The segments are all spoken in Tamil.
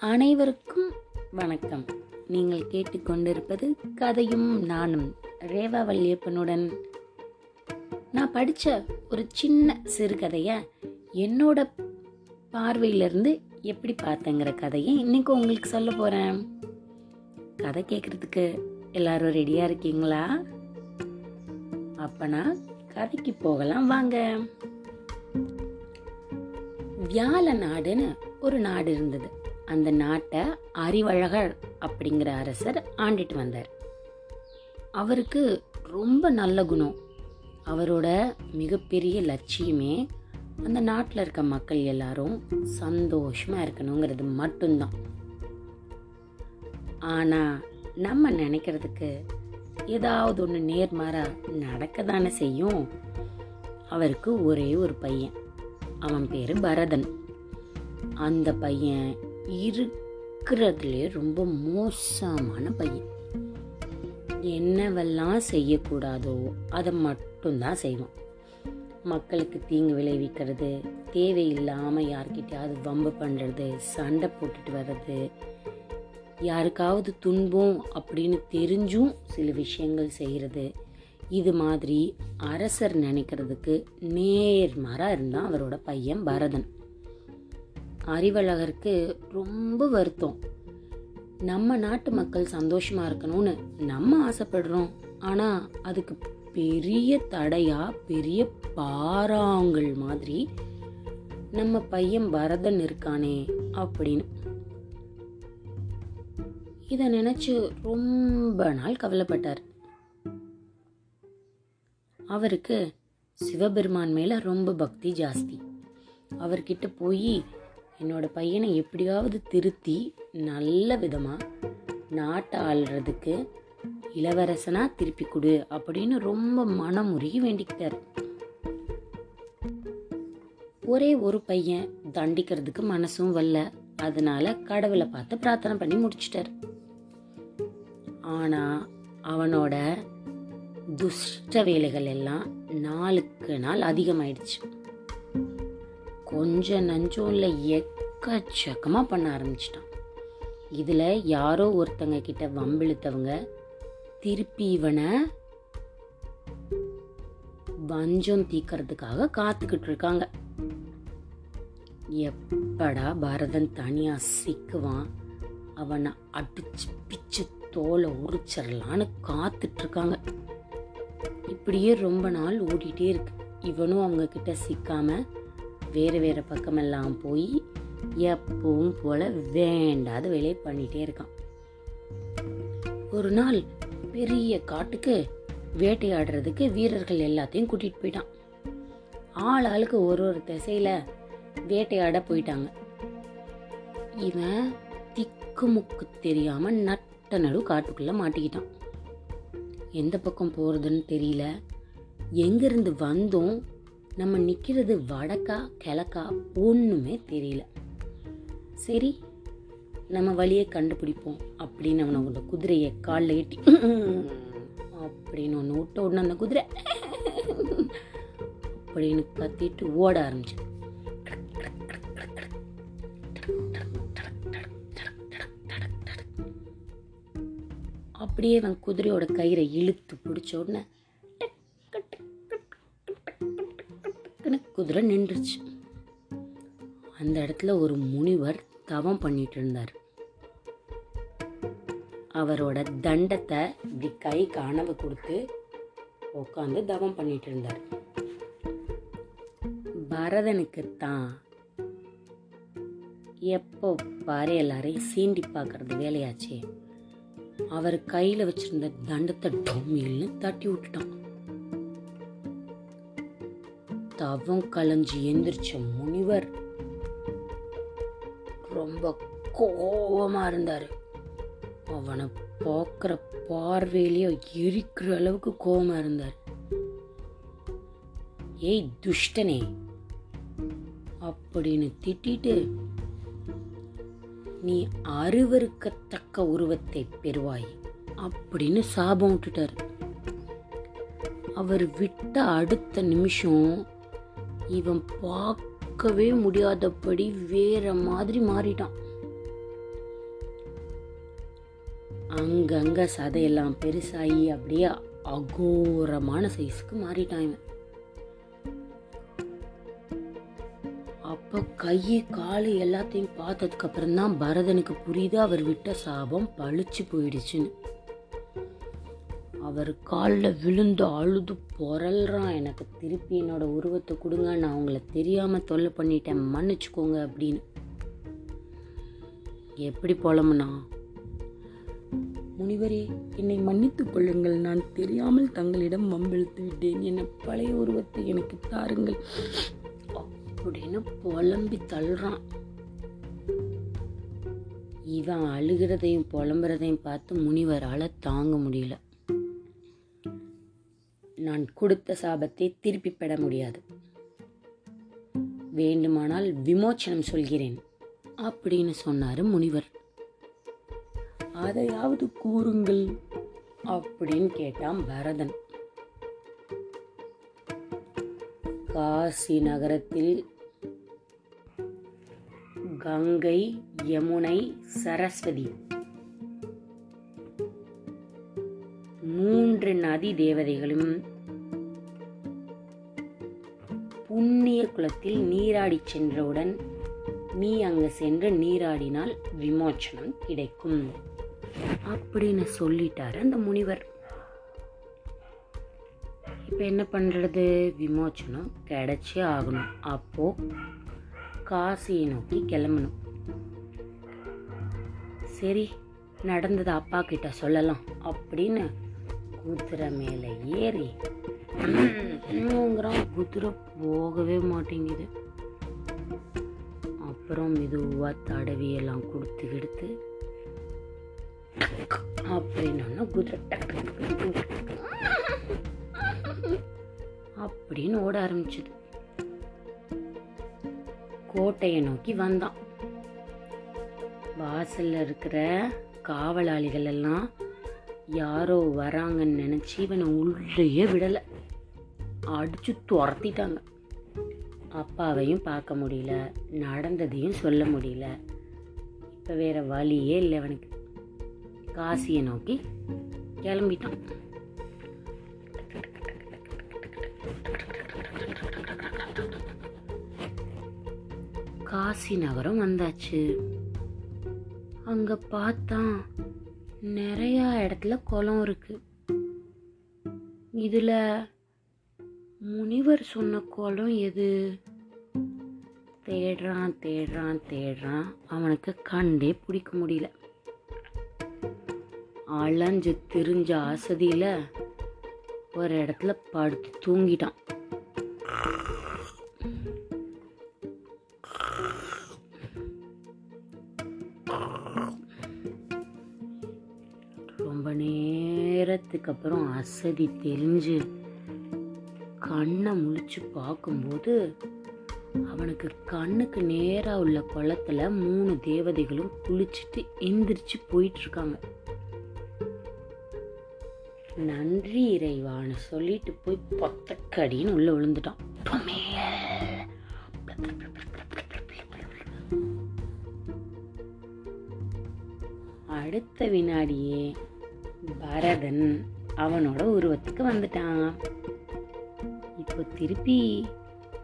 அனைவருக்கும் வணக்கம். நீங்கள் கேட்டுக்கொண்டிருப்பது கதையும் நானும் ரேவா வல்லியப்பனுடன் நான் படித்த ஒரு சின்ன சிறுகதையை என்னோட பார்வையிலிருந்து எப்படி பார்த்தேங்கிற கதையை இன்னைக்கு உங்களுக்கு சொல்ல போகிறேன் கதை கேட்குறதுக்கு எல்லாரும் ரெடியாக இருக்கீங்களா? அப்பனா கதைக்கு போகலாம் வாங்க. வியாழ நாடுன்னு ஒரு நாடு இருந்தது. அந்த நாட்டை அறிவழகர் அப்படிங்கிற அரசர் ஆண்டிட்டு வந்தார். அவருக்கு ரொம்ப நல்ல குணம். அவரோட மிகப்பெரிய லட்சியமே அந்த நாட்டில் இருக்க மக்கள் எல்லாரும் சந்தோஷமாக இருக்கணுங்கிறது மட்டும்தான். ஆனால் நம்ம நினைக்கிறதுக்கு ஏதாவது ஒன்று நேர்மாறாக நடக்க தானே செய்யும்? அவருக்கு ஒரே ஒரு பையன். அவன் பேர் பரதன். அந்த பையன் இருக்கிறதுலே ரொம்ப மோசமான பையன். என்னவெல்லாம் செய்யக்கூடாதோ அதை மட்டும்தான் செய்வான். மக்களுக்கு தீங்கு விளைவிக்கிறது தேவையில்லாமல் யார்கிட்டயாவது வம்பு பண்ணுறது சண்டை போட்டுட்டு வர்றது யாருக்காவது துன்பம் அப்படின்னு தெரிஞ்சும் சில விஷயங்கள் செய்கிறது இது மாதிரி அரசர் நினைக்கிறதுக்கு நேர்மாராக இருந்தான் அவரோட பையன் பரதன். அறிவழகருக்கு ரொம்ப வருத்தம். நம்ம நாட்டு மக்கள் சந்தோஷமா இருக்கணும்னு நம்ம ஆசைப்படுறோம். ஆனா அதுக்கு பெரிய தடையா பெரிய பாறாங்கள் மாதிரி நம்ம பையன் பரதன் இருக்கானே அப்படின்னு. இதை நினைச்சு ரொம்ப நாள் கவலைப்பட்டார். அவருக்கு சிவபெருமான் மேல ரொம்ப பக்தி ஜாஸ்தி. அவர்கிட்ட போய் என்னோட பையனை எப்படியாவது திருத்தி நல்ல விதமாக நாட்டை ஆள்றதுக்கு இளவரசனாக திருப்பி கொடு அப்படின்னு ரொம்ப மனமுருகி வேண்டிக்கிட்டார். ஒரே ஒரு பையன் தண்டிக்கிறதுக்கு மனசும் வரல. அதனால கடவுளை பார்த்து பிரார்த்தனை பண்ணி முடிச்சிட்டார். ஆனால் அவனோட துஷ்ட வேலைகள் எல்லாம் நாளுக்கு நாள் அதிகமாயிடுச்சு. கொஞ்ச நஞ்சம் இல்லை எக்கச்சக்கமாக பண்ண ஆரம்பிச்சிட்டான். இதில் யாரோ ஒருத்தங்க கிட்ட வம்பிழுத்தவங்க திருப்பி இவனை வஞ்சம் தீக்கிறதுக்காக காத்துக்கிட்டு இருக்காங்க. எப்படா பரதன் தனியாக சிக்குவான் அவனை அடிச்சு பிச்சு தோலை உரிச்சிடலான்னு காத்துட்டு இருக்காங்க. இப்படியே ரொம்ப நாள் ஓடிட்டே இருக்கு. இவனும் அவங்க கிட்ட சிக்காம வேறு வேறு பக்கமெல்லாம் போய் எப்பவும் போல வேண்டாத வேலையை பண்ணிட்டே இருக்கான். ஒரு நாள் பெரிய காட்டுக்கு வேட்டையாடுறதுக்கு வீரர்கள் எல்லாத்தையும் கூட்டிகிட்டு போயிட்டான். ஆள் ஆளுக்கு ஒரு ஒரு திசையில் வேட்டையாட போயிட்டாங்க. இவன் திக்கு முக்கு நட்ட நடு காட்டுக்குள்ளே மாட்டிக்கிட்டான். எந்த பக்கம் போகிறதுன்னு தெரியல. எங்கேருந்து வந்தோம் நம்ம நிற்கிறது வடக்கா கிழக்கா ஒன்றுமே தெரியல. சரி நம்ம வழியை கண்டுபிடிப்போம் அப்படின்னு அவனோட குதிரையை காலில் எட்டி அப்படின்னு ஒன்று விட்ட உடனே அந்த குதிரை அப்படின்னு கத்திட்டு ஓட ஆரம்பிச்சு அப்படியே அவன் குதிரையோட கயிறை இழுத்து பிடிச்ச உடனே குதிரை நின்றுச்சு. அந்த இடத்துல ஒரு முனிவர் தவம் பண்ணிட்டு இருந்தார். அவரோட தண்டத்தை இப்படி கை கனவு கொடுத்து உட்காந்து தவம் பண்ணிட்டு இருந்தார். பரதனுக்கு தான் எப்போ பாரு எல்லாரையும் சீண்டி பார்க்கறது வேலையாச்சே. அவர் கையில் வச்சிருந்த தண்டத்தை டொம்மில்னு தட்டி விட்டுட்டான். தவம் கலைஞ்சு எந்திரிச்ச முனிவர் ரொம்ப கோபமா இருந்தாரு. அவனை பார்க்குற பார்வையிலேயே எரிக்கிற அளவுக்கு கோவமா இருந்தார். ஏய் துஷ்டனே அப்படின்னு திட்டிட்டு நீ அருவருக்கத்தக்க உருவத்தை பெறுவாய் அப்படின்னு சாபம் விட்டுட்டாரு. அவர் விட்ட அடுத்த நிமிஷம் இவன் பார்க்கவே முடியாதபடி வேற மாதிரி மாறிட்டான். அங்கங்க சதையெல்லாம் பெருசாகி அப்படியே அகோரமான சைஸுக்கு மாறிட்டான் இவன். அப்போ கை காலு எல்லாத்தையும் பார்த்ததுக்கு அப்புறம் தான் பரதனுக்கு புரியுது அவர் விட்ட சாபம் பழிச்சு போயிடுச்சுன்னு. அவர் காலில் விழுந்து அழுது பொறல்றான். எனக்கு திருப்பி என்னோட உருவத்தை கொடுங்க நான் அவங்கள தெரியாமல் தொல்லை பண்ணிட்டேன் மன்னிச்சுக்கோங்க அப்படின்னு. எப்படி புலம்புனா முனிவரே என்னை மன்னித்துக் கொள்ளுங்கள். நான் தெரியாமல் தங்களிடம் மம்பெழுத்து விட்டேன். என்னை பழைய உருவத்தை எனக்கு தாருங்கள். அப்படின்னு புலம்பி தள்ளுறான். இவன் அழுகிறதையும் புலம்புறதையும் பார்த்து முனிவரால் தாங்க முடியல. நான் கொடுத்த சாபத்தை திருப்பி பெற முடியாது. வேண்டுமானால் விமோச்சனம் சொல்கிறேன் அப்படின்னு சொன்னார் முனிவர். அதையாவது கூறுங்கள் அப்படின்னு கேட்டான் பரதன். காசி நகரத்தில் கங்கை யமுனை சரஸ்வதி மூன்று நதி தேவதைகளும் உண்ணிய குளத்தில் நீராடி சென்றவுடன் நீ அங்கே சென்று நீராடினால் விமோச்சனம் கிடைக்கும். அப்படின்னு சொல்லிட்டாரு அந்த முனிவர். இப்போ என்ன பண்ணுறது விமோச்சனம் கிடைச்சே ஆகணும். அப்போ காசியை நோக்கி கிளம்பணும். சரி நடந்ததை அப்பா கிட்ட சொல்லலாம் அப்படின்னு குதிரை மேலே ஏறி ங்கிறான் குதிரை போகவே மாட்டேங்குது. அப்புறம் மெதுவாக தடவி எல்லாம் கொடுத்து எடுத்து அப்படின்னா குதிரை அப்படின்னு ஓட ஆரம்பிச்சது. கோட்டையை நோக்கி வந்தான். வாசல்ல இருக்கிற காவலாளிகள் எல்லாம் யாரோ வராங்கன்னு நினச்சி இவனை உள்ளேயே விடலை. அடித்து துரத்திட்டாங்க. அப்பாவையும் பார்க்க முடியல நடந்ததையும் சொல்ல முடியல. இப்போ வேறு வழியே இல்லை அவனுக்கு. காசியை நோக்கி கிளம்பிட்டான். காசி நகரம் வந்தாச்சு. அங்கே பார்த்தா நிறையா இடத்துல குளம் இருக்குது இதில் முனிவர் சொன்ன குளம் எது? தேடுறான் தேடுறான் தேடுறான். அவனுக்கு கண்டே பிடிக்க முடியல. அலைஞ்சு திரிஞ்ச அசதியில் ஒரு இடத்துல படுத்து தூங்கிட்டான். ரொம்ப நேரத்துக்கு அப்புறம் அசதி தெரிஞ்சு கண்ணை முழிச்சு பார்க்கும்போது அவனுக்கு கண்ணுக்கு நேராக உள்ள குளத்துல மூணு தேவதைகளும் குளிச்சுட்டு எந்திரிச்சு போயிட்டு இருக்காங்க நன்றி இறைவான்னு சொல்லிட்டு போய் பொத்தக்கடின்னு உள்ள விழுந்துட்டான். அடுத்த வினாடியே பரதன் அவனோட உருவத்துக்கு வந்துட்டான். இப்போ திருப்பி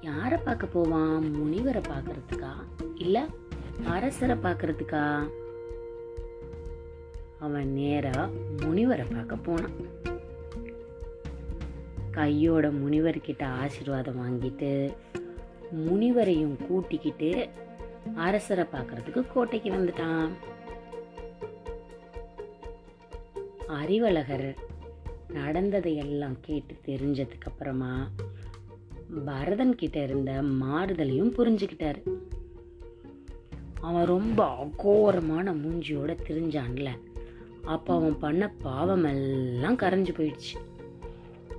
யாரை பார்க்க போவான்? முனிவரை பார்க்கறதுக்கா? இல்லை அரசரை பார்க்கறதுக்கா? அவன் நேராக முனிவரை பார்க்க போனான். கையோட முனிவர்கிட்ட ஆசீர்வாதம் வாங்கிட்டு முனிவரையும் கூட்டிக்கிட்டு அரசரை பார்க்கறதுக்கு கோட்டைக்கு வந்துட்டான். அறிவழகர் நடந்ததை எல்லாம் கேட்டு தெரிஞ்சதுக்கு அப்புறமா பரதன் கிட்ட இருந்த மாறுதலையும் புரிஞ்சுக்கிட்டாரு. அவன் ரொம்ப அகோரமான மூஞ்சியோட திரிஞ்சான்ல. அப்போ அவன் பண்ண பாவமெல்லாம் கரைஞ்சு போயிடுச்சு.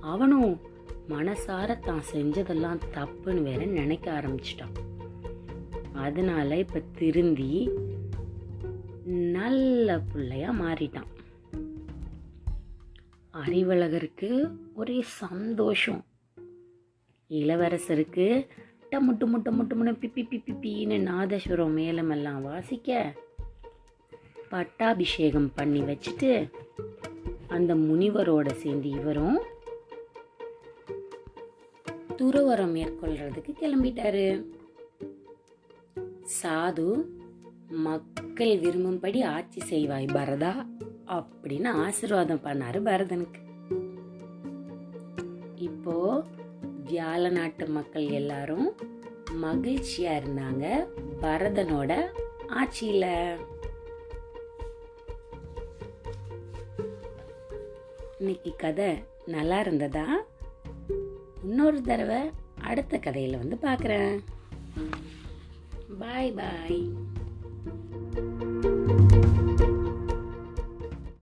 அவனும் மனசார தான் செஞ்சதெல்லாம் தப்புன்னு வேற நினைக்க ஆரம்பிச்சிட்டான். அதனால இப்போ திருந்தி நல்ல பிள்ளையா மாறிட்டான். அறிவழகருக்கு ஒரே சந்தோஷம். இளவரசருக்கு டம்மு டும்மு டம்மு டும்முன்னு பிப்பி பிப்பி பின்னு நாதஸ்வரம் மேலமெல்லாம் வாசிக்க பட்டாபிஷேகம் பண்ணி வச்சுட்டு அந்த முனிவரோட சேர்ந்து இவரும் துறவரம் மேற்கொள்றதுக்கு கிளம்பிட்டாரு. சாது மக்கள் விரும்பும்படி ஆட்சி செய்வாய் பரதா அப்படின்னு ஆசிர்வாதம் பண்ணாரு பரதனுக்கு. வியாழ நாட்டு மக்கள் எல்லாரும் மகிழ்ச்சியா இருந்தாங்க பரதனோட ஆட்சியில. இன்னைக்கு கதை நல்லா இருந்ததா? இன்னொரு தடவை அடுத்த கதையில் வந்து பார்க்குறேன் பாய் பாய்